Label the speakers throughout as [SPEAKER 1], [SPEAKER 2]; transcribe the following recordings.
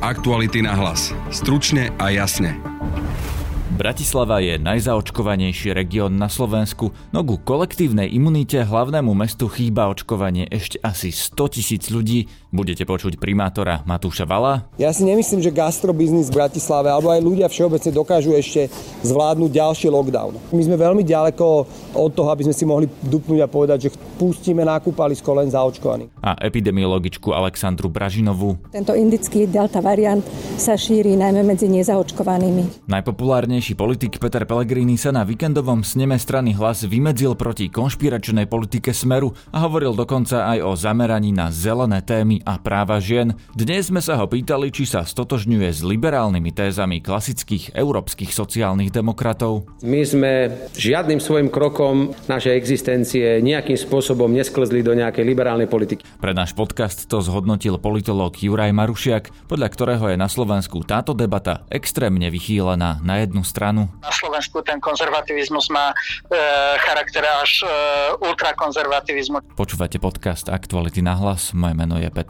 [SPEAKER 1] Aktuality na hlas. Stručne a jasne.
[SPEAKER 2] Bratislava je najzaočkovanejší región na Slovensku, no ku kolektívnej imunite hlavnému mestu chýba očkovanie ešte asi 100 tisíc ľudí. Budete počuť primátora Matúša Vala.
[SPEAKER 3] Ja si nemyslím, že gastrobiznis v Bratislave alebo aj ľudia všeobecne dokážu ešte zvládnuť ďalší lockdown. My sme veľmi ďaleko od toho, aby sme si mohli dupnúť a povedať, že pustíme na kúpalisko len zaočkovaní.
[SPEAKER 2] A epidemiologičku Alexandru Bražinovú.
[SPEAKER 4] Tento indický delta variant sa šíri najmä medzi nezaočkovanými.
[SPEAKER 2] Najpopulárnejší politik Peter Pellegrini sa na víkendovom sneme strany hlas vymedzil proti konšpiračnej politike Smeru a hovoril dokonca aj o zameraní na zelené témy a práva žien. Dnes sme sa ho pýtali, či sa stotožňuje s liberálnymi tézami klasických európskych sociálnych demokratov.
[SPEAKER 5] My sme žiadnym svojim krokom našej existencie nejakým spôsobom nesklzli do nejakej liberálnej politiky.
[SPEAKER 2] Pre náš podcast to zhodnotil politológ Juraj Marušiak, podľa ktorého je na Slovensku táto debata extrémne vychýlená na jednu stranu stranu?
[SPEAKER 6] Na Slovensku ten konzervativizmus má e, charakter až e, ultrakonzervativizmu.
[SPEAKER 2] Počúvate podcast Aktuality na hlas. Moje meno je Peter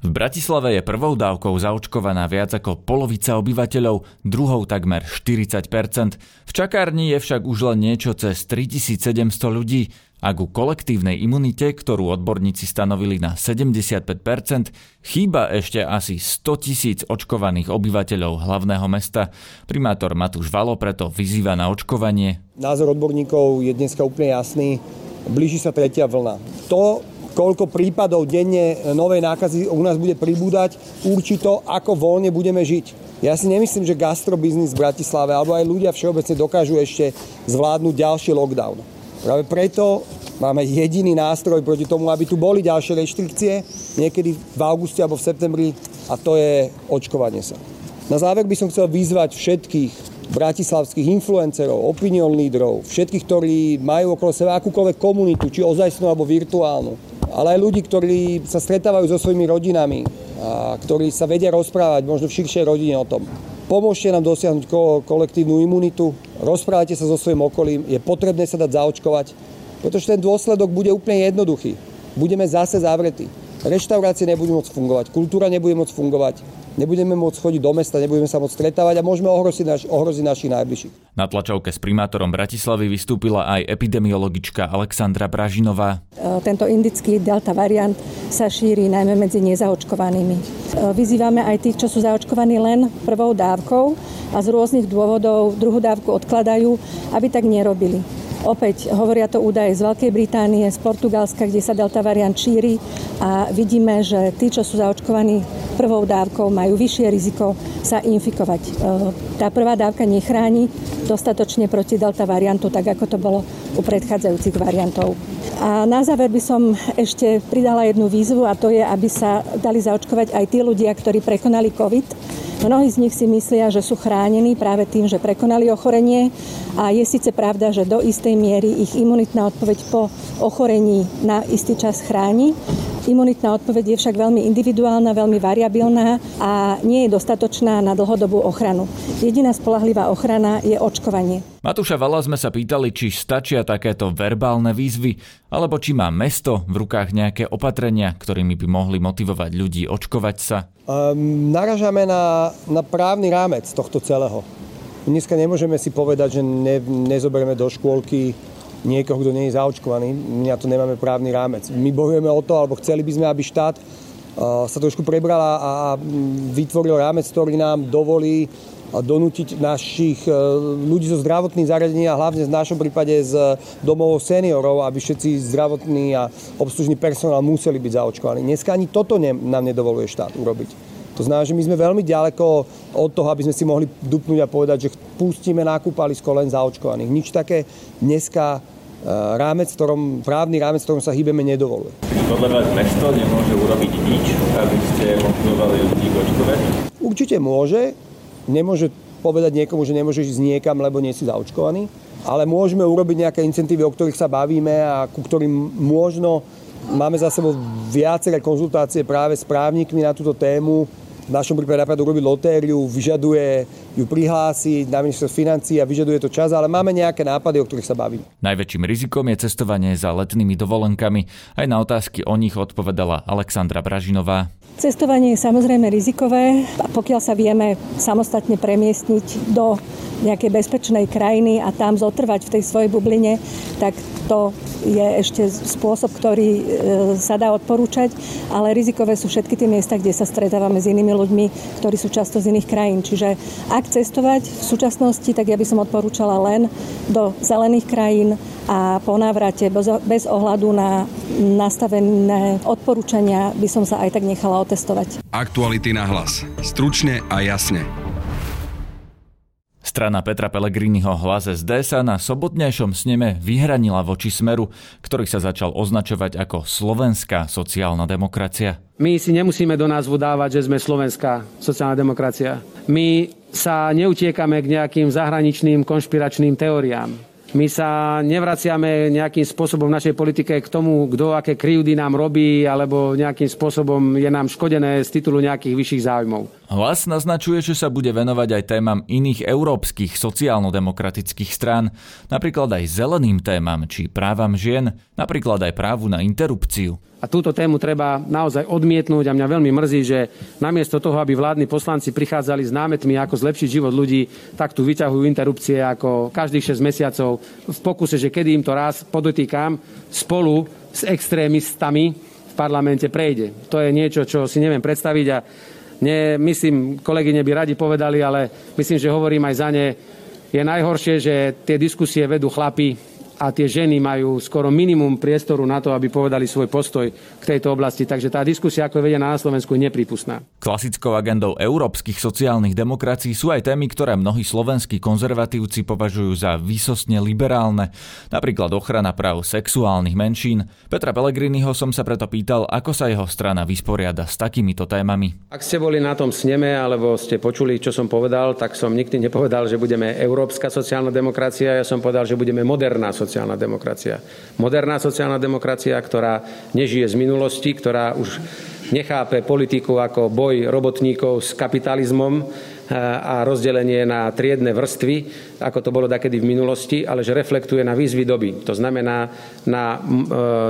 [SPEAKER 2] V Bratislave je prvou dávkou zaočkovaná viac ako polovica obyvateľov, druhou takmer 40% V čakárni je však už len niečo cez 3700 ľudí a ku kolektívnej imunite, ktorú odborníci stanovili na 75% chýba ešte asi 100 tisíc očkovaných obyvateľov hlavného mesta. Primátor Matúš Valo preto vyzýva na očkovanie.
[SPEAKER 3] Názor odborníkov je dneska úplne jasný. Blíži sa tretia vlna. To koľko prípadov denne novej nákazy u nás bude pribúdať, určito ako voľne budeme žiť. Ja si nemyslím, že gastrobiznis v Bratislave alebo aj ľudia všeobecne dokážu ešte zvládnuť ďalší lockdown. Práve preto máme jediný nástroj proti tomu, aby tu boli ďalšie reštrikcie niekedy v auguste alebo v septembri a to je očkovanie sa. Na záver by som chcel vyzvať všetkých bratislavských influencerov, opinion lídrov, všetkých, ktorí majú okolo seba akúkoľvek komunitu, či ozajstnú alebo virtuálnu, ale aj ľudí, ktorí sa stretávajú so svojimi rodinami a ktorí sa vedia rozprávať možno v širšej rodine o tom. Pomôžte nám dosiahnuť ko- kolektívnu imunitu, rozprávajte sa so svojím okolím, je potrebné sa dať zaočkovať, pretože ten dôsledok bude úplne jednoduchý. Budeme zase zavretí. Reštaurácie nebudú môcť fungovať, kultúra nebude môcť fungovať, nebudeme môcť chodiť do mesta, nebudeme sa môcť stretávať a môžeme ohroziť, naš, ohroziť našich najbližších.
[SPEAKER 2] Na tlačovke s primátorom Bratislavy vystúpila aj epidemiologička Alexandra Bražinová.
[SPEAKER 4] E, tento indický delta variant sa šíri najmä medzi nezaočkovanými. E, vyzývame aj tých, čo sú zaočkovaní len prvou dávkou a z rôznych dôvodov druhú dávku odkladajú, aby tak nerobili. Opäť hovoria to údaje z Veľkej Británie, z Portugalska, kde sa delta variant šíri a vidíme, že tí, čo sú zaočkovaní prvou dávkou, majú vyššie riziko sa infikovať. E, tá prvá dávka nechráni dostatočne proti delta variantu, tak ako to bolo u predchádzajúcich variantov. A na záver by som ešte pridala jednu výzvu a to je, aby sa dali zaočkovať aj tí ľudia, ktorí prekonali COVID. Mnohí z nich si myslia, že sú chránení práve tým, že prekonali ochorenie a je síce pravda, že do istej miery ich imunitná odpoveď po ochorení na istý čas chráni, Imunitná odpoveď je však veľmi individuálna, veľmi variabilná a nie je dostatočná na dlhodobú ochranu. Jediná spolahlivá ochrana je očkovanie.
[SPEAKER 2] Matúša Vala sme sa pýtali, či stačia takéto verbálne výzvy, alebo či má mesto v rukách nejaké opatrenia, ktorými by mohli motivovať ľudí očkovať sa.
[SPEAKER 3] Um, naražame na, na právny rámec tohto celého. Dneska nemôžeme si povedať, že ne, nezoberieme do škôlky niekoho, kto nie je zaočkovaný. My na to nemáme právny rámec. My bojujeme o to, alebo chceli by sme, aby štát sa trošku prebrala a vytvoril rámec, ktorý nám dovolí donútiť našich e, ľudí zo zdravotných zariadení a hlavne v našom prípade z domov seniorov, aby všetci zdravotní a obslužný personál museli byť zaočkovaní. Dneska ani toto nám nedovoluje štát urobiť. To znamená, že my sme veľmi ďaleko od toho, aby sme si mohli dupnúť a povedať, že pustíme na kúpalisko len zaočkovaných. Nič také dneska rámec, ktorom, právny rámec, ktorom sa hýbeme, nedovoluje.
[SPEAKER 7] Podľa vás mesto nemôže urobiť nič, aby ste motivovali ľudí k očkovaniu?
[SPEAKER 3] Určite môže. Nemôže povedať niekomu, že nemôže ísť niekam, lebo nie si zaočkovaný. ale môžeme urobiť nejaké incentívy, o ktorých sa bavíme a ku ktorým možno máme za sebou viaceré konzultácie práve s právnikmi na túto tému. V našom prípade napríklad urobiť lotériu, vyžaduje ju prihlásiť na ministerstvo financií a vyžaduje to čas, ale máme nejaké nápady, o ktorých sa bavíme.
[SPEAKER 2] Najväčším rizikom je cestovanie za letnými dovolenkami. Aj na otázky o nich odpovedala Alexandra Bražinová.
[SPEAKER 4] Cestovanie je samozrejme rizikové. Pokiaľ sa vieme samostatne premiestniť do nejakej bezpečnej krajiny a tam zotrvať v tej svojej bubline, tak to je ešte spôsob, ktorý e, sa dá odporúčať, ale rizikové sú všetky tie miesta, kde sa stretávame s inými ľuďmi, ktorí sú často z iných krajín. Čiže ak cestovať v súčasnosti, tak ja by som odporúčala len do zelených krajín a po návrate bez ohľadu na nastavené odporúčania by som sa aj tak nechala otestovať.
[SPEAKER 1] Aktuality na hlas. Stručne a jasne.
[SPEAKER 2] Strana Petra Pellegriniho hlas SD sa na sobotnejšom sneme vyhranila voči smeru, ktorý sa začal označovať ako slovenská sociálna demokracia.
[SPEAKER 5] My si nemusíme do názvu dávať, že sme slovenská sociálna demokracia. My sa neutiekame k nejakým zahraničným konšpiračným teóriám. My sa nevraciame nejakým spôsobom v našej politike k tomu, kto aké kryjúdy nám robí, alebo nejakým spôsobom je nám škodené z titulu nejakých vyšších záujmov.
[SPEAKER 2] Hlas naznačuje, že sa bude venovať aj témam iných európskych sociálno-demokratických strán, napríklad aj zeleným témam či právam žien, napríklad aj právu na interrupciu.
[SPEAKER 5] A túto tému treba naozaj odmietnúť a mňa veľmi mrzí, že namiesto toho, aby vládni poslanci prichádzali s námetmi, ako zlepšiť život ľudí, tak tu vyťahujú interrupcie ako každých 6 mesiacov v pokuse, že kedy im to raz podotýkam spolu s extrémistami v parlamente prejde. To je niečo, čo si neviem predstaviť a nie, myslím, kolegyne by radi povedali, ale myslím, že hovorím aj za ne. Je najhoršie, že tie diskusie vedú chlapi a tie ženy majú skoro minimum priestoru na to, aby povedali svoj postoj k tejto oblasti. Takže tá diskusia, ako je vedená na Slovensku, je nepripustná.
[SPEAKER 2] Klasickou agendou európskych sociálnych demokracií sú aj témy, ktoré mnohí slovenskí konzervatívci považujú za výsostne liberálne, napríklad ochrana práv sexuálnych menšín. Petra Pellegriniho som sa preto pýtal, ako sa jeho strana vysporiada s takýmito témami.
[SPEAKER 5] Ak ste boli na tom sneme, alebo ste počuli, čo som povedal, tak som nikdy nepovedal, že budeme európska sociálna demokracia, ja som povedal, že budeme moderná sociálna sociálna demokracia. Moderná sociálna demokracia, ktorá nežije z minulosti, ktorá už nechápe politiku ako boj robotníkov s kapitalizmom, a rozdelenie na triedne vrstvy, ako to bolo takedy v minulosti, ale že reflektuje na výzvy doby. To znamená na e,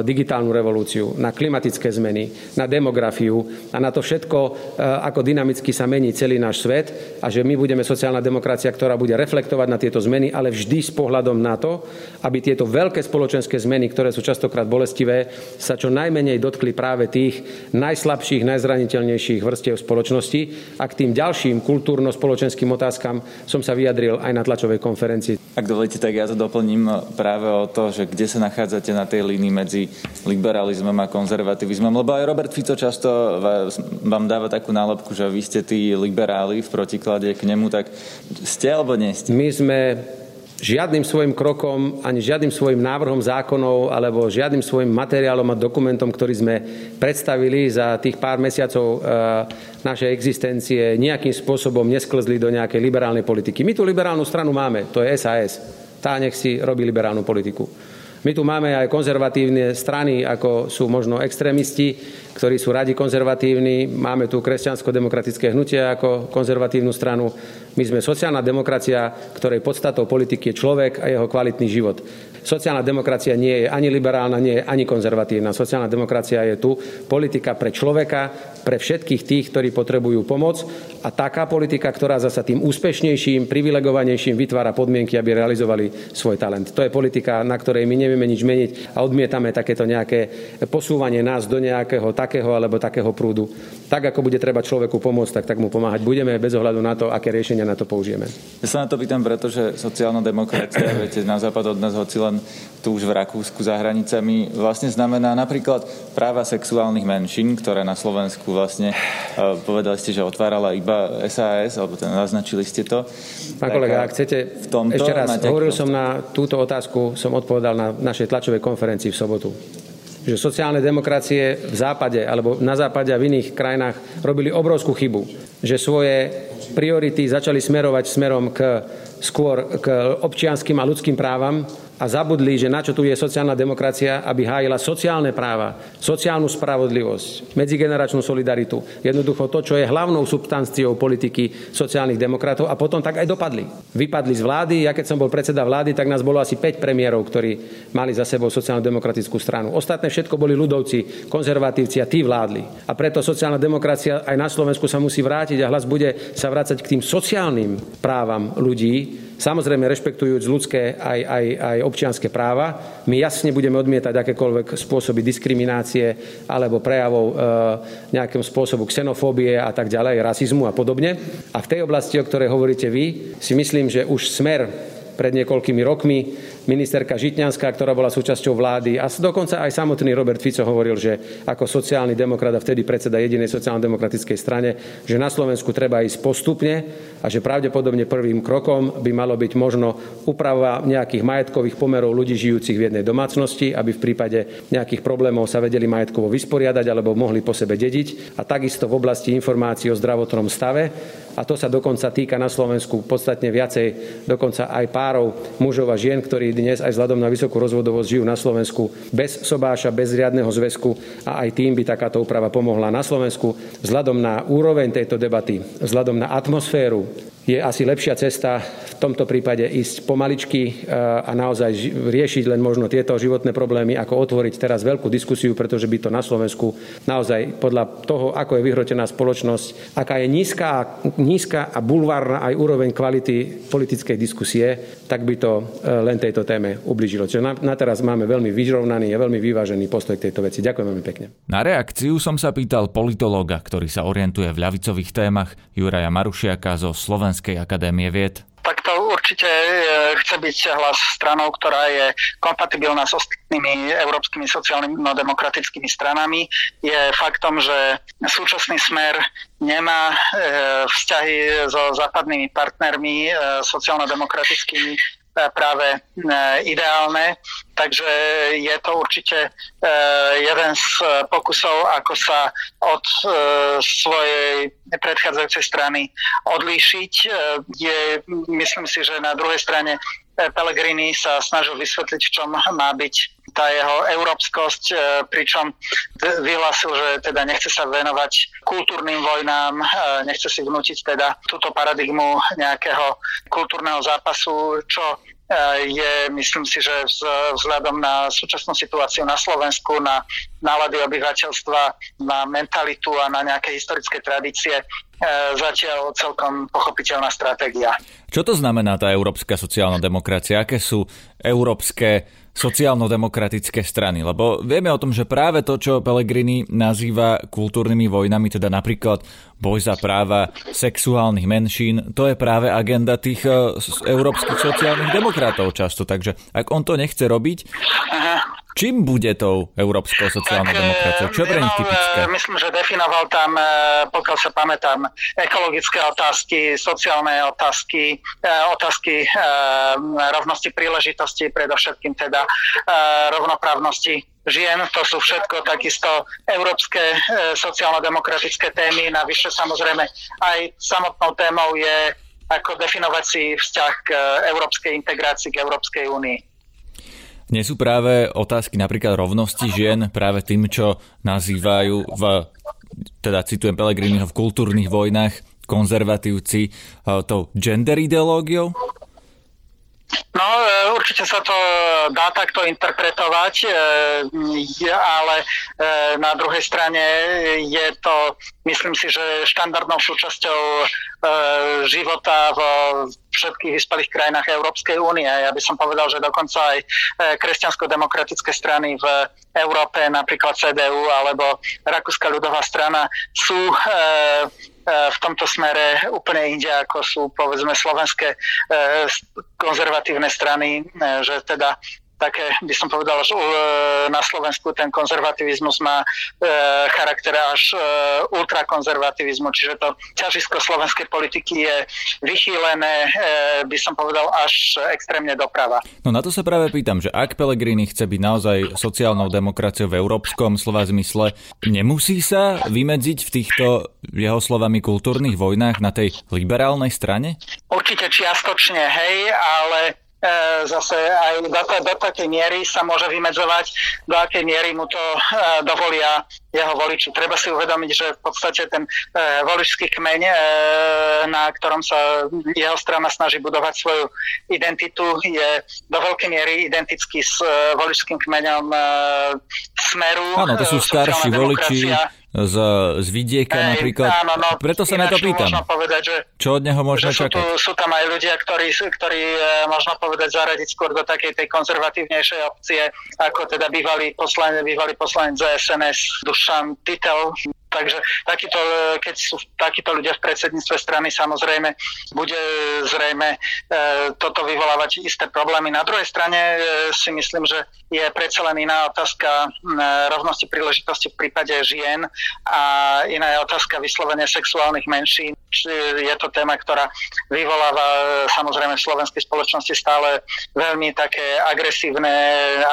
[SPEAKER 5] digitálnu revolúciu, na klimatické zmeny, na demografiu a na to všetko, e, ako dynamicky sa mení celý náš svet a že my budeme sociálna demokracia, ktorá bude reflektovať na tieto zmeny, ale vždy s pohľadom na to, aby tieto veľké spoločenské zmeny, ktoré sú častokrát bolestivé, sa čo najmenej dotkli práve tých najslabších, najzraniteľnejších vrstiev spoločnosti a k tým ďalším kultúrno spoločenským otázkam som sa vyjadril aj na tlačovej konferencii.
[SPEAKER 7] Ak dovolíte, tak ja to doplním práve o to, že kde sa nachádzate na tej línii medzi liberalizmom a konzervativizmom, lebo aj Robert Fico často vám dáva takú nálepku, že vy ste tí liberáli v protiklade k nemu, tak ste alebo nie ste?
[SPEAKER 5] My sme žiadnym svojim krokom, ani žiadnym svojim návrhom zákonov alebo žiadnym svojim materiálom a dokumentom, ktorý sme predstavili za tých pár mesiacov e, našej existencie, nejakým spôsobom nesklzli do nejakej liberálnej politiky. My tú liberálnu stranu máme, to je SAS. Tá nech si robí liberálnu politiku. My tu máme aj konzervatívne strany, ako sú možno extrémisti, ktorí sú radi konzervatívni. Máme tu kresťansko-demokratické hnutie ako konzervatívnu stranu. My sme sociálna demokracia, ktorej podstatou politiky je človek a jeho kvalitný život. Sociálna demokracia nie je ani liberálna, nie je ani konzervatívna. Sociálna demokracia je tu politika pre človeka, pre všetkých tých, ktorí potrebujú pomoc a taká politika, ktorá zasa tým úspešnejším, privilegovanejším vytvára podmienky, aby realizovali svoj talent. To je politika, na ktorej my nevieme nič meniť a odmietame takéto nejaké posúvanie nás do nejakého takého alebo takého prúdu. Tak, ako bude treba človeku pomôcť, tak, tak mu pomáhať budeme bez ohľadu na to, aké riešenia na to použijeme.
[SPEAKER 7] Ja sa na to pýtam, pretože sociálna demokracia, viete, na západ od nás hoci len tu už v Rakúsku za hranicami, vlastne znamená napríklad práva sexuálnych menšín, ktoré na Slovensku vlastne uh, povedali ste, že otvárala iba SAS, alebo ten, naznačili ste to.
[SPEAKER 5] Pán kolega, ak chcete, v tomto, ešte raz, hovoril som na túto otázku, som odpovedal na našej tlačovej konferencii v sobotu že sociálne demokracie v západe alebo na západe a v iných krajinách robili obrovskú chybu, že svoje priority začali smerovať smerom k skôr k občianským a ľudským právam a zabudli, že na čo tu je sociálna demokracia, aby hájila sociálne práva, sociálnu spravodlivosť, medzigeneračnú solidaritu. Jednoducho to, čo je hlavnou substanciou politiky sociálnych demokratov a potom tak aj dopadli. Vypadli z vlády, ja keď som bol predseda vlády, tak nás bolo asi 5 premiérov, ktorí mali za sebou sociálno-demokratickú stranu. Ostatné všetko boli ľudovci, konzervatívci a tí vládli. A preto sociálna demokracia aj na Slovensku sa musí vrátiť a hlas bude sa vrácať k tým sociálnym právam ľudí, samozrejme rešpektujúc ľudské aj, aj, aj občianské práva. My jasne budeme odmietať akékoľvek spôsoby diskriminácie alebo prejavov e, nejakým spôsobu xenofóbie a tak ďalej, rasizmu a podobne. A v tej oblasti, o ktorej hovoríte vy, si myslím, že už smer pred niekoľkými rokmi ministerka Žitňanská, ktorá bola súčasťou vlády. A dokonca aj samotný Robert Fico hovoril, že ako sociálny demokrat a vtedy predseda jedinej sociálno-demokratickej strane, že na Slovensku treba ísť postupne a že pravdepodobne prvým krokom by malo byť možno úprava nejakých majetkových pomerov ľudí žijúcich v jednej domácnosti, aby v prípade nejakých problémov sa vedeli majetkovo vysporiadať alebo mohli po sebe dediť. A takisto v oblasti informácií o zdravotnom stave. A to sa dokonca týka na Slovensku podstatne viacej, dokonca aj párov mužov a žien, ktorí dnes aj vzhľadom na vysokú rozvodovosť žijú na Slovensku bez sobáša, bez riadneho zväzku a aj tým by takáto úprava pomohla na Slovensku. Vzhľadom na úroveň tejto debaty, vzhľadom na atmosféru, je asi lepšia cesta v tomto prípade ísť pomaličky e, a naozaj riešiť len možno tieto životné problémy, ako otvoriť teraz veľkú diskusiu, pretože by to na Slovensku naozaj podľa toho, ako je vyhrotená spoločnosť, aká je nízka, nízka a bulvárna aj úroveň kvality politickej diskusie, tak by to e, len tejto téme ubližilo. Čiže na, na teraz máme veľmi vyrovnaný a veľmi vyvážený postoj k tejto veci. Ďakujem veľmi pekne.
[SPEAKER 2] Na reakciu som sa pýtal politológa, ktorý sa orientuje v ľavicových témach, Juraja Marušiaka zo Slovenska Slovenskej akadémie vied?
[SPEAKER 6] Tak to určite e, chce byť hlas stranou, ktorá je kompatibilná s ostatnými európskymi sociálno-demokratickými stranami. Je faktom, že súčasný smer nemá e, vzťahy so západnými partnermi e, sociálno-demokratickými práve ideálne. Takže je to určite e, jeden z pokusov, ako sa od e, svojej predchádzajúcej strany odlíšiť. E, je, myslím si, že na druhej strane Pellegrini sa snažil vysvetliť, v čom má byť tá jeho európskosť, pričom vyhlásil, že teda nechce sa venovať kultúrnym vojnám, nechce si vnútiť teda túto paradigmu nejakého kultúrneho zápasu, čo je, myslím si, že vzhľadom na súčasnú situáciu na Slovensku, na nálady obyvateľstva, na mentalitu a na nejaké historické tradície e, zatiaľ celkom pochopiteľná stratégia.
[SPEAKER 2] Čo to znamená tá európska sociálna demokracia? Aké sú európske sociálno-demokratické strany. Lebo vieme o tom, že práve to, čo Pellegrini nazýva kultúrnymi vojnami, teda napríklad boj za práva sexuálnych menšín, to je práve agenda tých uh, európskych sociálnych demokratov často. Takže ak on to nechce robiť. Čím bude tou európskou sociálnou demokraciou? Čo je pre nich typické?
[SPEAKER 6] Myslím, že definoval tam, e, pokiaľ sa pamätám, ekologické otázky, sociálne otázky, e, otázky e, rovnosti príležitosti, predovšetkým teda rovnoprávnosti žien. To sú všetko takisto európske sociálno-demokratické témy. Navyše samozrejme aj samotnou témou je ako definovať si vzťah k európskej integrácii, k Európskej únii.
[SPEAKER 2] Nie sú práve otázky napríklad rovnosti žien práve tým, čo nazývajú v, teda citujem Pelegriniho, v kultúrnych vojnách konzervatívci eh, tou gender ideológiou?
[SPEAKER 6] No, e, určite sa to dá takto interpretovať, e, ale e, na druhej strane je to, myslím si, že štandardnou súčasťou života v všetkých vyspelých krajinách Európskej únie. Ja by som povedal, že dokonca aj kresťansko-demokratické strany v Európe, napríklad CDU alebo Rakúska ľudová strana, sú v tomto smere úplne inde, ako sú povedzme slovenské konzervatívne strany, že teda také, by som povedal, že na Slovensku ten konzervativizmus má charakter až ultrakonzervativizmu, čiže to ťažisko slovenskej politiky je vychýlené, by som povedal, až extrémne doprava.
[SPEAKER 2] No na to sa práve pýtam, že ak Pelegrini chce byť naozaj sociálnou demokraciou v európskom slova zmysle, nemusí sa vymedziť v týchto jeho slovami kultúrnych vojnách na tej liberálnej strane?
[SPEAKER 6] Určite čiastočne, hej, ale zase aj do, do takej miery sa môže vymedzovať, do akej miery mu to e, dovolia jeho voliči. Treba si uvedomiť, že v podstate ten e, voličský kmeň, e, na ktorom sa jeho strana snaží budovať svoju identitu, je do veľkej miery identický s e, voličským kmeňom e, Smeru.
[SPEAKER 2] Áno, to sú e, starší voliči z, z vidieka Ej, napríklad. Áno, no, Preto sa na to pýtam.
[SPEAKER 6] Povedať, že,
[SPEAKER 2] Čo od neho možno
[SPEAKER 6] že sú
[SPEAKER 2] čakať?
[SPEAKER 6] Tu, sú tam aj ľudia, ktorí, ktorí e, možno povedať zaradiť skôr do takej tej konzervatívnejšej opcie, ako teda bývalý poslanec, bývalý poslanec za SNS Dušan Titel, Takže takýto, keď sú takíto ľudia v predsedníctve strany, samozrejme, bude zrejme e, toto vyvolávať isté problémy. Na druhej strane e, si myslím, že je predsa len iná otázka e, rovnosti príležitosti v prípade žien a iná je otázka vyslovenia sexuálnych menšín. Je to téma, ktorá vyvoláva samozrejme v slovenskej spoločnosti stále veľmi také agresívne,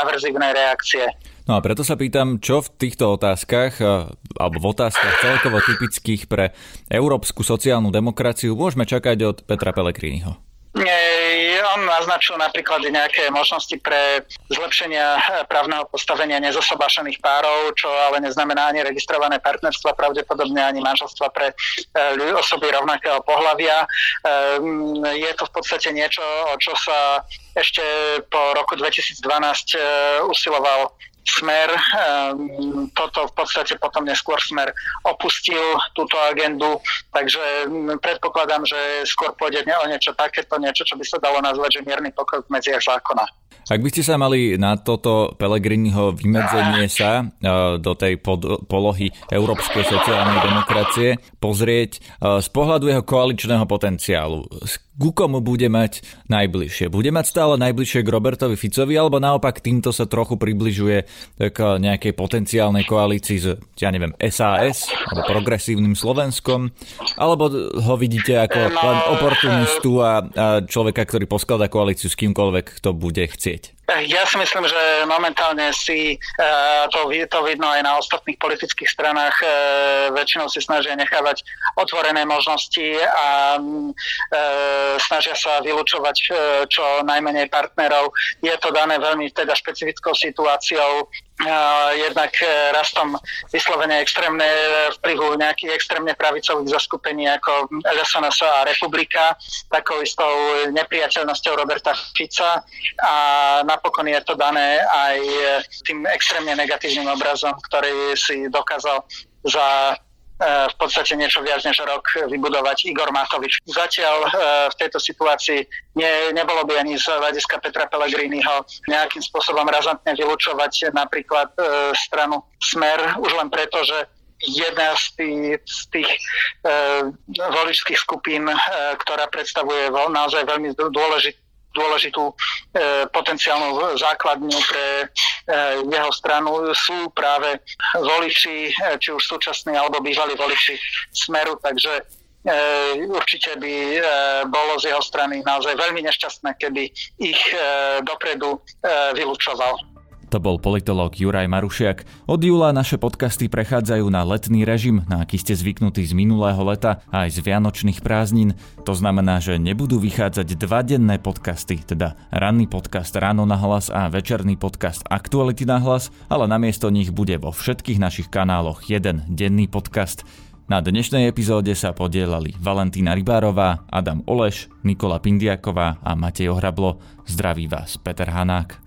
[SPEAKER 6] averzívne reakcie.
[SPEAKER 2] No a preto sa pýtam, čo v týchto otázkach, e, alebo v otázkach celkovo typických pre európsku sociálnu demokraciu môžeme čakať od Petra Pellegriniho?
[SPEAKER 6] On naznačil napríklad nejaké možnosti pre zlepšenia e, právneho postavenia nezosobášených párov, čo ale neznamená ani registrované partnerstva, pravdepodobne ani manželstva pre e, osoby rovnakého pohľavia. Je to v podstate niečo, o čo sa ešte po roku 2012 usiloval Smer ehm, toto v podstate potom neskôr Smer opustil túto agendu, takže mm, predpokladám, že skôr pôjde o niečo takéto, niečo, čo by sa dalo nazvať, že mierny pokrok v zákona.
[SPEAKER 2] Ak by ste sa mali na toto Pelegriniho vymedzenie sa e, do tej pod, polohy európskej sociálnej demokracie pozrieť e, z pohľadu jeho koaličného potenciálu, ku komu bude mať najbližšie? Bude mať stále najbližšie k Robertovi Ficovi, alebo naopak týmto sa trochu približuje k nejakej potenciálnej koalícii s, ja neviem, SAS, alebo progresívnym Slovenskom, alebo ho vidíte ako len oportunistu a, a človeka, ktorý poskladá koalíciu s kýmkoľvek, kto bude chcieť?
[SPEAKER 6] Ja si myslím, že momentálne si uh, to, to vidno aj na ostatných politických stranách. Uh, väčšinou si snažia nechávať otvorené možnosti a uh, snažia sa vylúčovať čo najmenej partnerov. Je to dané veľmi teda špecifickou situáciou jednak e, rastom vyslovene extrémne e, vplyvu nejakých extrémne pravicových zaskupení ako LSNS a Republika, takou istou nepriateľnosťou Roberta Fica. A napokon je to dané aj tým extrémne negatívnym obrazom, ktorý si dokázal za v podstate niečo viac než rok vybudovať Igor Matovič. Zatiaľ e, v tejto situácii ne, nebolo by ani z hľadiska Petra Pellegriniho nejakým spôsobom razantne vylúčovať napríklad e, stranu Smer, už len preto, že jedna z tých, z tých e, voličských skupín, e, ktorá predstavuje naozaj veľmi dôležitý dôležitú e, potenciálnu základňu pre e, jeho stranu sú práve voliči, e, či už súčasní alebo bývalí voliči Smeru, takže určite by bolo z jeho strany naozaj veľmi nešťastné, keby ich dopredu vylúčoval.
[SPEAKER 2] To bol politolog Juraj Marušiak. Od júla naše podcasty prechádzajú na letný režim, na aký ste zvyknutí z minulého leta a aj z vianočných prázdnin. To znamená, že nebudú vychádzať dva denné podcasty, teda ranný podcast Ráno na hlas a večerný podcast Aktuality na hlas, ale namiesto nich bude vo všetkých našich kanáloch jeden denný podcast. Na dnešnej epizóde sa podielali Valentína Rybárová, Adam Oleš, Nikola Pindiaková a Matej Ohrablo. Zdraví vás Peter Hanák.